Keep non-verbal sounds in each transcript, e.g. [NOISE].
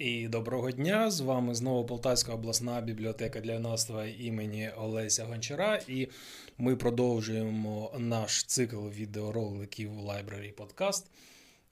І доброго дня! З вами знову Полтавська обласна бібліотека для юнацтва імені Олеся Гончара. І ми продовжуємо наш цикл відеороликів Library Podcast.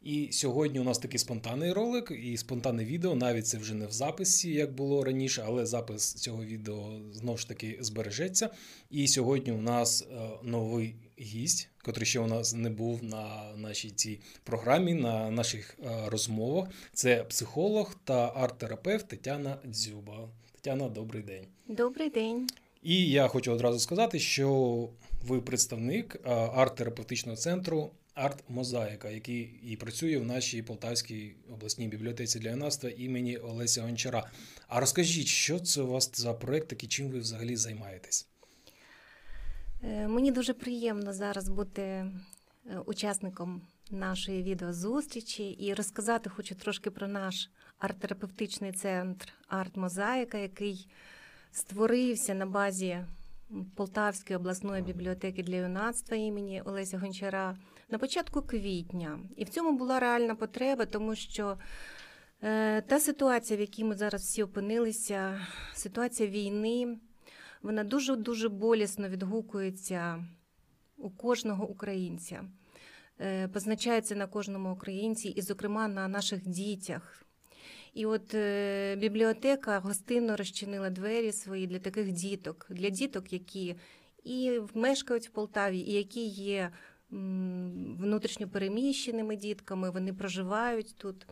І сьогодні у нас такий спонтанний ролик і спонтанне відео. Навіть це вже не в записі, як було раніше, але запис цього відео знову ж таки збережеться. І сьогодні у нас е, новий гість, котрий ще у нас не був на нашій цій програмі, на наших е, розмовах. Це психолог та арт-терапевт Тетяна Дзюба. Тетяна, добрий день. Добрий день. І я хочу одразу сказати, що ви представник е, арт-терапевтичного центру арт-мозаїка, який і працює в нашій Полтавській обласній бібліотеці для юнацтва імені Олеся Гончара. А розкажіть, що це у вас за проект, такий чим ви взагалі займаєтесь? Е, мені дуже приємно зараз бути е, учасником нашої відеозустрічі і розказати хочу трошки про наш арт-терапевтичний центр арт-мозаїка, який створився на базі Полтавської обласної бібліотеки для юнацтва імені Олеся Гончара на початку квітня. І в цьому була реальна потреба, тому що е, та ситуація, в якій ми зараз всі опинилися, ситуація війни, вона дуже дуже болісно відгукується у кожного українця. Е, позначається на кожному українці, і, зокрема, на наших дітях. І от е, бібліотека гостинно розчинила двері свої для таких діток, для діток, які і мешкають в Полтаві, і які є внутрішньо переміщеними дітками, вони проживають тут.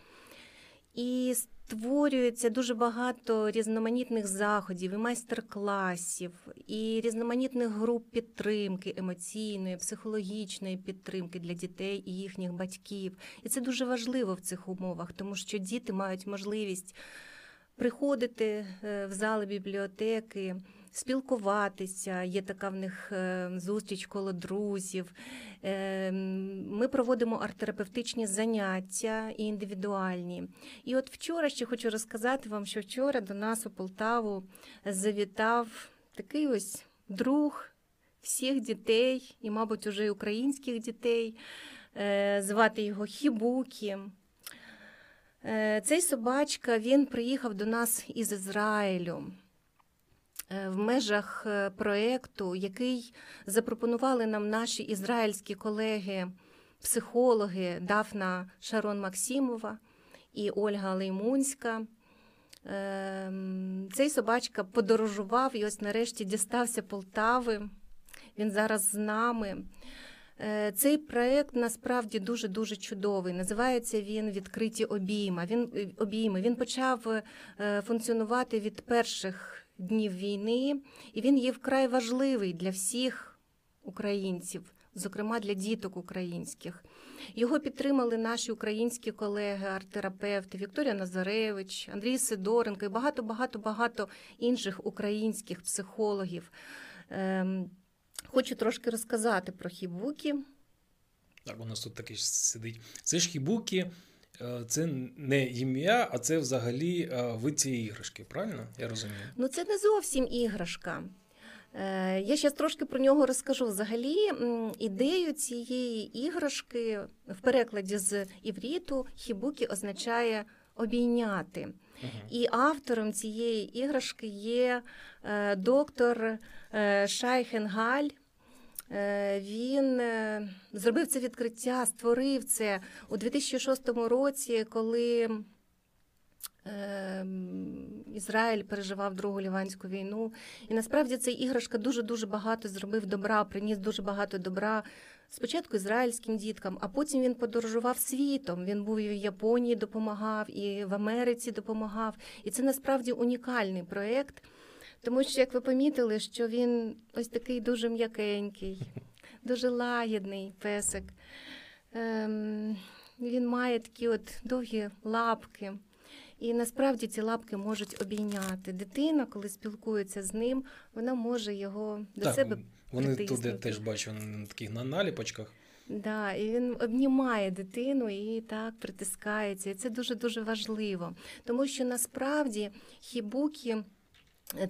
І створюється дуже багато різноманітних заходів, і майстер-класів, і різноманітних груп підтримки, емоційної, психологічної підтримки для дітей і їхніх батьків. І це дуже важливо в цих умовах, тому що діти мають можливість приходити е, в зали бібліотеки спілкуватися. Є така в них е, зустріч коло друзів. Е, ми проводимо арт-терапевтичні заняття і індивідуальні. І от вчора ще хочу розказати вам, що вчора до нас у Полтаву завітав такий ось друг всіх дітей, і, мабуть, уже українських дітей. Е, звати його Хібукі. Цей собачка він приїхав до нас із Ізраїлю. Е, в межах е, проєкту, який запропонували нам наші ізраїльські колеги, психологи Дафна Шарон Максимова і Ольга Леймунська. Ем, цей собачка подорожував і ось нарешті дістався Полтави. Він зараз з нами. Е, цей проєкт насправді дуже дуже чудовий. Називається він Відкриті обійма. Він обійми. Він почав функціонувати від перших днів війни, і він є вкрай важливий для всіх українців, зокрема для діток українських. Його підтримали наші українські колеги, арт-терапевти Вікторія Назаревич, Андрій Сидоренко і багато, багато, багато інших українських психологів. Ем, хочу трошки розказати про хібуки. Так, у нас тут таке сидить. Це ж хібуки. Е, це не ім'я, а це взагалі е, вид цієї іграшки, правильно? Я розумію? Ну це не зовсім іграшка. Е, я ще трошки про нього розкажу. Взагалі, ідею цієї іграшки в перекладі з івріту хібукі означає обійняти. Угу. І автором цієї іграшки є доктор Шайхенгаль. Е, він е, зробив це відкриття, створив це у 2006 році, коли е, Ізраїль переживав Другу Ліванську війну. І насправді цей іграшка дуже-дуже багато зробив добра, приніс дуже багато добра. Спочатку ізраїльським діткам, а потім він подорожував світом. Він був і в Японії, допомагав, і в Америці допомагав. І це насправді унікальний проєкт. Тому що, як ви помітили, що він ось такий дуже м'якенький, дуже лагідний песик. Ем, Він має такі от довгі лапки. І насправді ці лапки можуть обійняти. Дитина, коли спілкується з ним, вона може його до так, себе. Вони притиснути. туди теж бачу на таких на наліпочках. Да, і він обнімає дитину і так притискається. І це дуже дуже важливо, тому що насправді хібуки.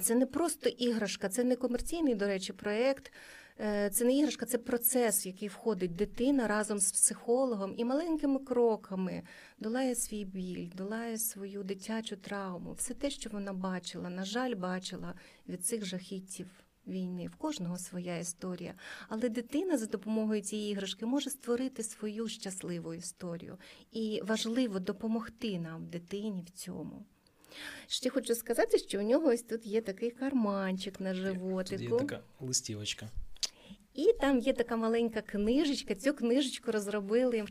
Це не просто іграшка, це не комерційний, до речі, проєкт. Е, Це не іграшка, це процес, в який входить дитина разом з психологом і маленькими кроками долає свій біль, долає свою дитячу травму. Все те, що вона бачила, на жаль, бачила від цих жахіттів війни. В кожного своя історія. Але дитина за допомогою цієї іграшки може створити свою щасливу історію. І важливо допомогти нам, дитині, в цьому. Ще хочу сказати, що у нього ось тут є такий карманчик на Тут є така листівочка. І там є така маленька книжечка. Цю книжечку розробили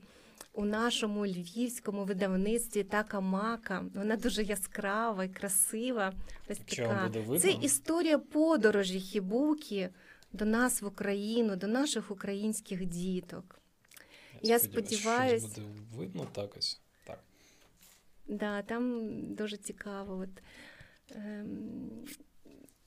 у нашому львівському видавництві Така Мака. Вона дуже яскрава і красива. Ось така. Це історія подорожі Хібуки до нас в Україну, до наших українських діток. Я сподіваюсь- що буде видно так ось. Да, там дуже цікаво. От, ем,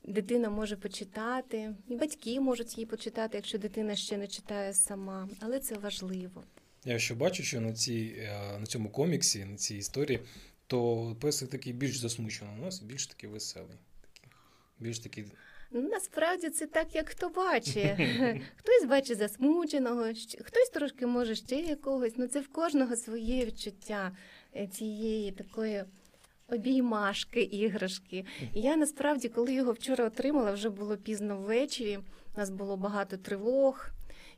дитина може почитати, і батьки можуть її почитати, якщо дитина ще не читає сама, але це важливо. Я ще бачу, що на, цій, е, на цьому коміксі, на цій історії, то песик такий більш засмучений, у нас більш такий веселий. Такий, більш такий. Ну, насправді це так, як хто бачить. [LAUGHS] Хтось бачить засмученого, хтось трошки може ще якогось. Ну це в кожного своє відчуття цієї такої обіймашки, іграшки. І я насправді, коли його вчора отримала, вже було пізно ввечері. У нас було багато тривог.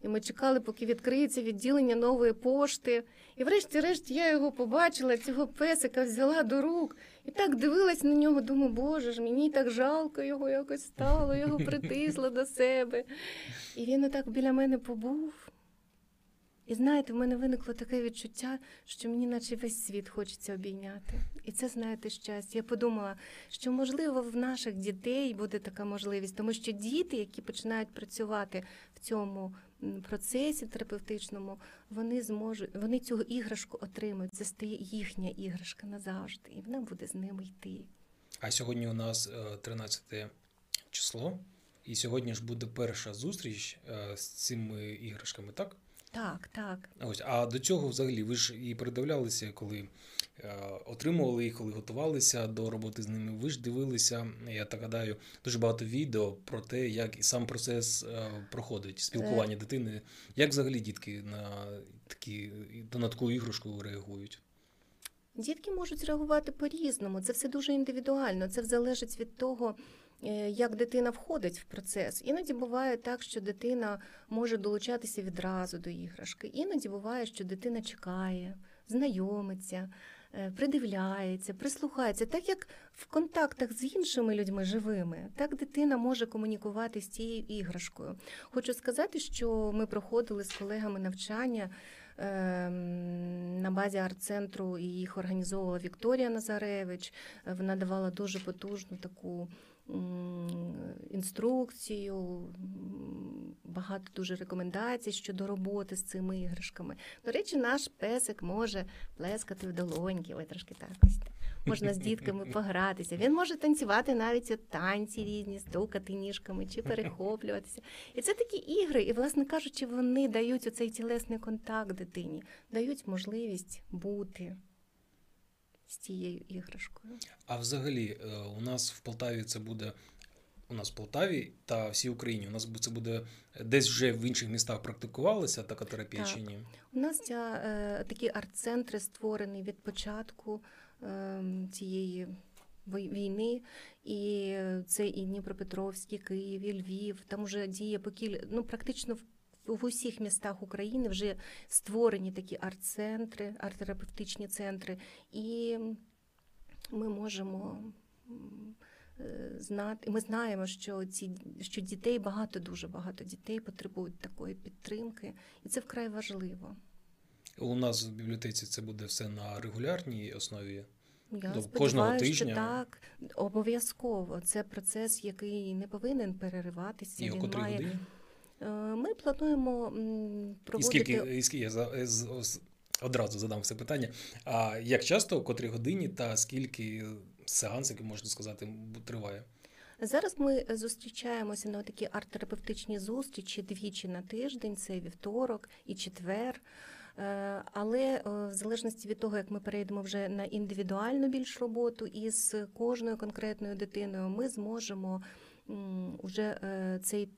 І ми чекали, поки відкриється відділення нової пошти. І врешті-решт я його побачила, цього песика взяла до рук. І так дивилась на нього, думаю, боже ж, мені так жалко його якось стало, його [LAUGHS] притисла до себе. І він отак біля мене побув. І знаєте, в мене виникло таке відчуття, що мені наче весь світ хочеться обійняти. І це, знаєте, щастя. Я подумала, що можливо в наших дітей буде така можливість, тому що діти, які починають працювати в цьому процесі терапевтичному, вони зможуть, вони цю іграшку отримають. Це стає їхня іграшка назавжди, і вона буде з ними йти. А сьогодні у нас е, 13 число, і сьогодні ж буде перша зустріч е, з цими іграшками, так? Так, так. Ось, а до цього взагалі ви ж і передивлялися, коли е, отримували їх, коли готувалися до роботи з ними. Ви ж дивилися, я так гадаю, дуже багато відео про те, як і сам процес е, проходить спілкування дитини. Як взагалі дітки на такі на таку іграшку реагують? Дітки можуть реагувати по-різному. Це все дуже індивідуально. Це залежить від того, е, як дитина входить в процес. Іноді буває так, що дитина може долучатися відразу до іграшки. Іноді буває, що дитина чекає, знайомиться, е, придивляється, прислухається. Так як в контактах з іншими людьми живими, так дитина може комунікувати з цією іграшкою. Хочу сказати, що ми проходили з колегами навчання на базі арт-центру їх організовувала Вікторія Назаревич. Е, Вона давала дуже потужну таку інструкцію, багато дуже рекомендацій щодо роботи з цими іграшками. До речі, наш песик може плескати в долоньки, ой, трошки так ось. Можна з дітками [LAUGHS] погратися. Він може танцювати навіть от танці різні, стукати ніжками чи перехоплюватися. І це такі ігри, і, власне кажучи, вони дають оцей тілесний контакт дитині, дають можливість бути з цією іграшкою. А взагалі, е, у нас в Полтаві це буде. У нас в Полтаві та всій Україні. У нас це буде десь вже в інших містах практикувалася така терапія Так. чи ні? У нас ця, е, такі арт-центри створені від початку е, цієї війни, і це і Дніпропетровський, Київ, і Львів. Там вже діє по кіль... ну, практично в, в усіх містах України вже створені такі арт-центри, арт-терапевтичні центри, і ми можемо. Знати, ми знаємо, що ці що дітей багато, дуже багато дітей потребують такої підтримки, і це вкрай важливо. У нас в бібліотеці це буде все на регулярній основі. Я До кожного тижня? що так обов'язково. Це процес, який не повинен перериватися. І о Він котрій має годині? Е, ми плануємо проводити і скільки я з- одразу задам це питання. А як часто, о котрій годині та скільки сеансів, можна сказати, триває? зараз. Ми зустрічаємося на такі арт-терапевтичні зустрічі двічі на тиждень. Це вівторок і четвер. Е, Але е, в залежності від того, як ми перейдемо вже на індивідуальну більш роботу із кожною конкретною дитиною, ми зможемо вже е, цей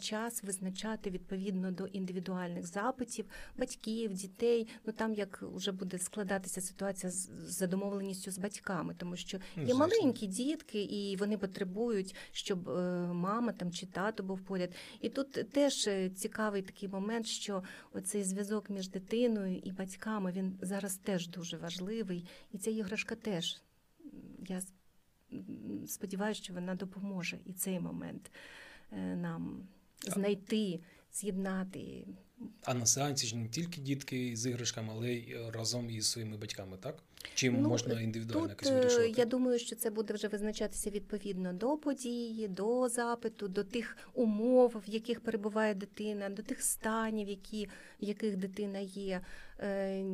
час визначати відповідно до індивідуальних запитів батьків, дітей. Ну там як вже буде складатися ситуація з за домовленістю з батьками, тому що Ну, є маленькі дітки, і вони потребують, щоб е, мама там чи тато був поряд. І тут теж е, цікавий такий момент, що оцей зв'язок між дитиною і батьками він зараз теж дуже важливий, і ця іграшка теж я сподіваюся, що вона допоможе і цей момент е, нам знайти, з'єднати. А на сеансі ж не тільки дітки з іграшками, але й разом із своїми батьками, так? Чи Ну, можна індивідуально якось Тут е, вирішувати? я думаю, що це буде вже визначатися відповідно до події, до запиту, до тих умов, в яких перебуває дитина, до тих станів, які, в яких дитина є. Е,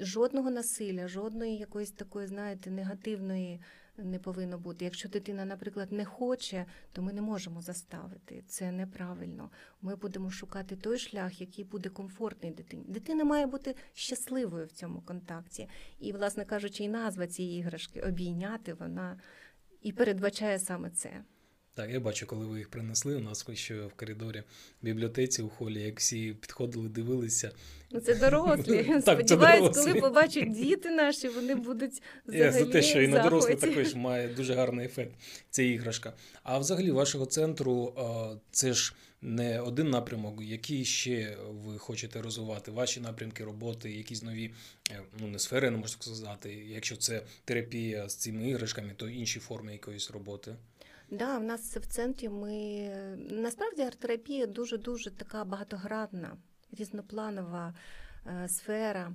Жодного насилля, жодної якоїсь такої, знаєте, негативної не повинно бути. Якщо дитина, наприклад, не хоче, то ми не можемо заставити. Це неправильно. Ми будемо шукати той шлях, який буде комфортний дитині. Дитина має бути щасливою в цьому контакті. І, власне кажучи, і назва цієї іграшки обійняти вона і передбачає саме це. Так, я бачу, коли ви їх принесли. У нас ще в коридорі в бібліотеці у холі, як всі підходили, дивилися. Ну, це дорослі. [LAUGHS] Сподіваюсь, коли побачать діти наші, вони будуть Я взагалі за те, що і на захваті. також має дуже гарний ефект ця іграшка. А взагалі вашого центру це ж не один напрямок, який ще ви хочете розвивати? Ваші напрямки роботи, якісь нові е, ну не сфери, не можна сказати. Якщо це терапія з цими іграшками, то інші форми якоїсь роботи. Да, в нас в центрі ми насправді арт-терапія дуже дуже така багатогранна, різнопланова е, сфера.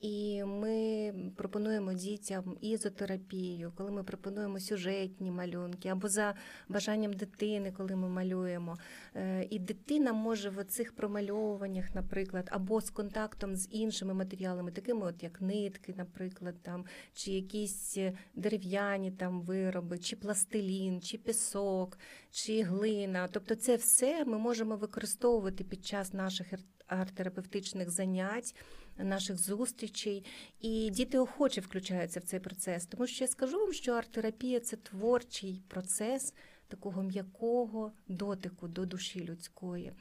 І ми пропонуємо дітям ізотерапію, коли ми пропонуємо сюжетні малюнки, або за бажанням дитини, коли ми малюємо. Е, І дитина може в цих промальовуваннях, наприклад, або з контактом з іншими матеріалами, такими от як нитки, наприклад, там, чи якісь дерев'яні там вироби, чи пластилін, чи пісок, чи глина. Тобто, це все ми можемо використовувати під час наших арт-терапевтичних занять наших зустрічей, і діти охоче включаються в цей процес. Тому що я скажу вам, що арт-терапія це творчий процес. Такого м'якого дотику до душі людської.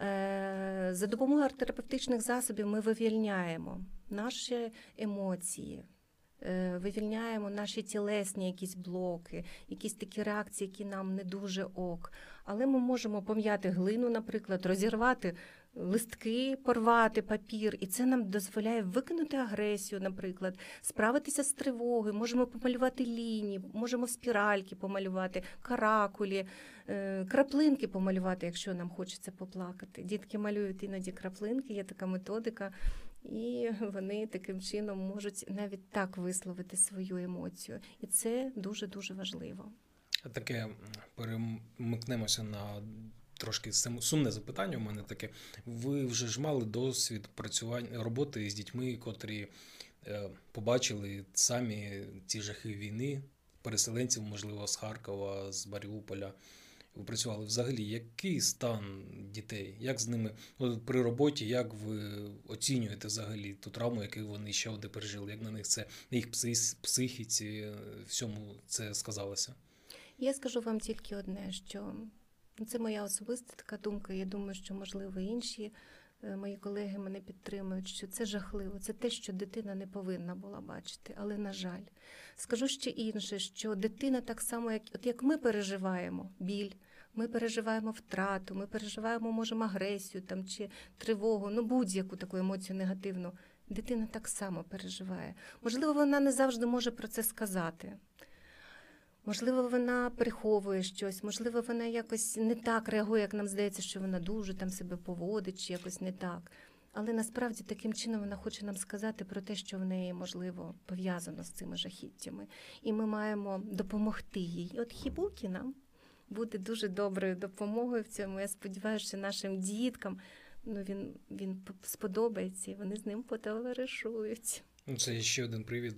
Е, За допомогою арт-терапевтичних засобів ми вивільняємо наші емоції, е, вивільняємо наші тілесні якісь блоки, якісь такі реакції, які нам не дуже ок. Але ми можемо пом'яти глину, наприклад, розірвати листки, порвати папір, і це нам дозволяє викинути агресію, наприклад, справитися з тривогою, можемо помалювати лінії, можемо спіральки помалювати, каракулі, е, краплинки помалювати, якщо нам хочеться поплакати. Дітки малюють іноді краплинки, є така методика, і вони таким чином можуть навіть так висловити свою емоцію. І це дуже дуже важливо. Таке перемикнемося на трошки сумне запитання. У мене таке. Ви вже ж мали досвід працювання роботи з дітьми, котрі е, побачили самі ці жахи війни, переселенців, можливо, з Харкова, з Маріуполя. Ви працювали взагалі, який стан дітей? Як з ними от при роботі, як ви оцінюєте взагалі ту травму, яку вони ще одне пережили? Як на них це на їх психіці, е, всьому це сказалося? Я скажу вам тільки одне, що ну, це моя особиста така думка. Я думаю, що можливо інші е, мої колеги мене підтримують, що це жахливо, це те, що дитина не повинна була бачити. Але на жаль, скажу ще інше, що дитина так само, як от як ми переживаємо біль. Ми переживаємо втрату, ми переживаємо, можемо, агресію там чи тривогу, ну будь-яку таку емоцію негативну. Дитина так само переживає. Можливо, вона не завжди може про це сказати. Можливо, вона приховує щось, можливо, вона якось не так реагує, як нам здається, що вона дуже там себе поводить, чи якось не так. Але насправді таким чином вона хоче нам сказати про те, що в неї можливо пов'язано з цими жахіттями. І ми маємо допомогти їй. От хібукі нам буде дуже доброю допомогою в цьому. Я сподіваюся, що нашим діткам ну, він, він сподобається, і вони з ним потоваришують. Ну, це ще один привід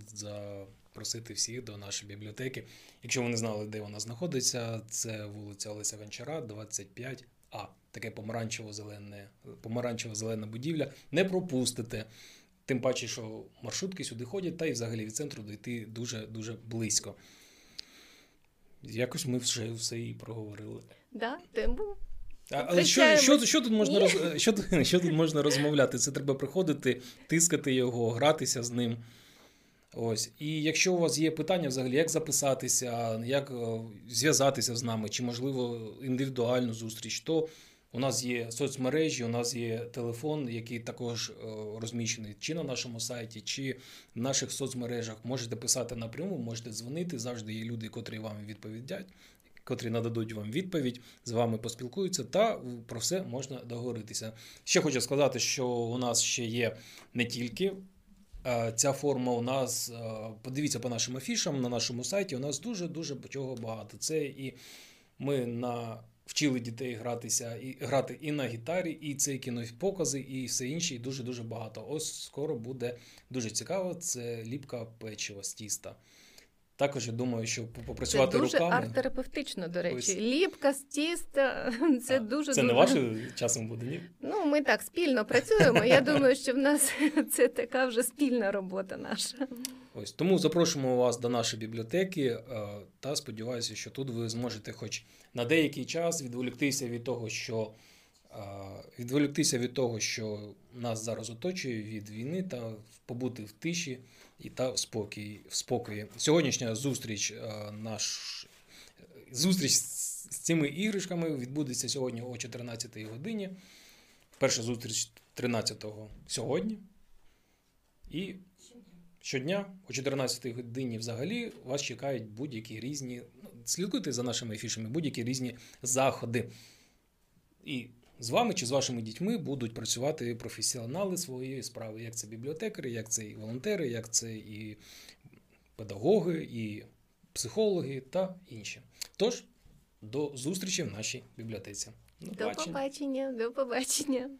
запросити всіх до нашої бібліотеки. Якщо ви не знали, де вона знаходиться, це вулиця Олеся Гончара, 25А. Таке помаранчево-зелене, помаранчево-зелена будівля. Не пропустите. Тим паче, що маршрутки сюди ходять, та й взагалі від центру дійти дуже дуже близько. Якось ми вже все і проговорили. Да? Тому А, але що, що, що, тут можна роз, що, що тут можна розмовляти? Це треба приходити, тискати його, гратися з ним. Ось. І якщо у вас є питання, взагалі, як записатися, як е, зв'язатися з нами, чи можливо індивідуальну зустріч, то у нас є соцмережі, у нас є телефон, який також е, розміщений чи на нашому сайті, чи в наших соцмережах. Можете писати напряму, можете дзвонити. Завжди є люди, котрі вам відповідять, котрі нададуть вам відповідь, з вами поспілкуються, та про все можна договоритися. Ще хочу сказати, що у нас ще є не тільки. Е, Ця форма у нас, е, подивіться по нашим афішам на нашому сайті, у нас дуже-дуже чого багато. Це і ми на, вчили дітей гратися, і, грати і на гітарі, і це кінопокази, і все інше, і дуже-дуже багато. Ось скоро буде дуже цікаво. Це ліпка печива з тіста. Також я думаю, що це попрацювати дуже руками. арт-терапевтично, до речі. Ось. Ліпка з тіста [LAUGHS] це А, дуже це не ваше часом буде, ні? Ну, ми так спільно працюємо. Я думаю, що в нас [LAUGHS] це така вже спільна робота наша. Ось тому запрошуємо вас до нашої бібліотеки е, та сподіваюся, що тут ви зможете, хоч на деякий час, відволіктися від того, що е, відволіктися від того, що нас зараз оточує від війни, та побути в тиші і та в спокій, в спокої. Сьогоднішня зустріч, е, наш зустріч з цими іграшками відбудеться сьогодні о 14-й годині. Перша зустріч 13-го сьогодні. І щодня о 14-й годині взагалі вас чекають будь-які різні. ну, Слідкуйте за нашими афішами, будь-які різні заходи. І з вами чи з вашими дітьми будуть працювати професіонали своєї справи, як це бібліотекарі, як це і волонтери, як це і педагоги, і психологи та інші. Тож, до зустрічі в нашій бібліотеці. До До побачення. побачення, до побачення.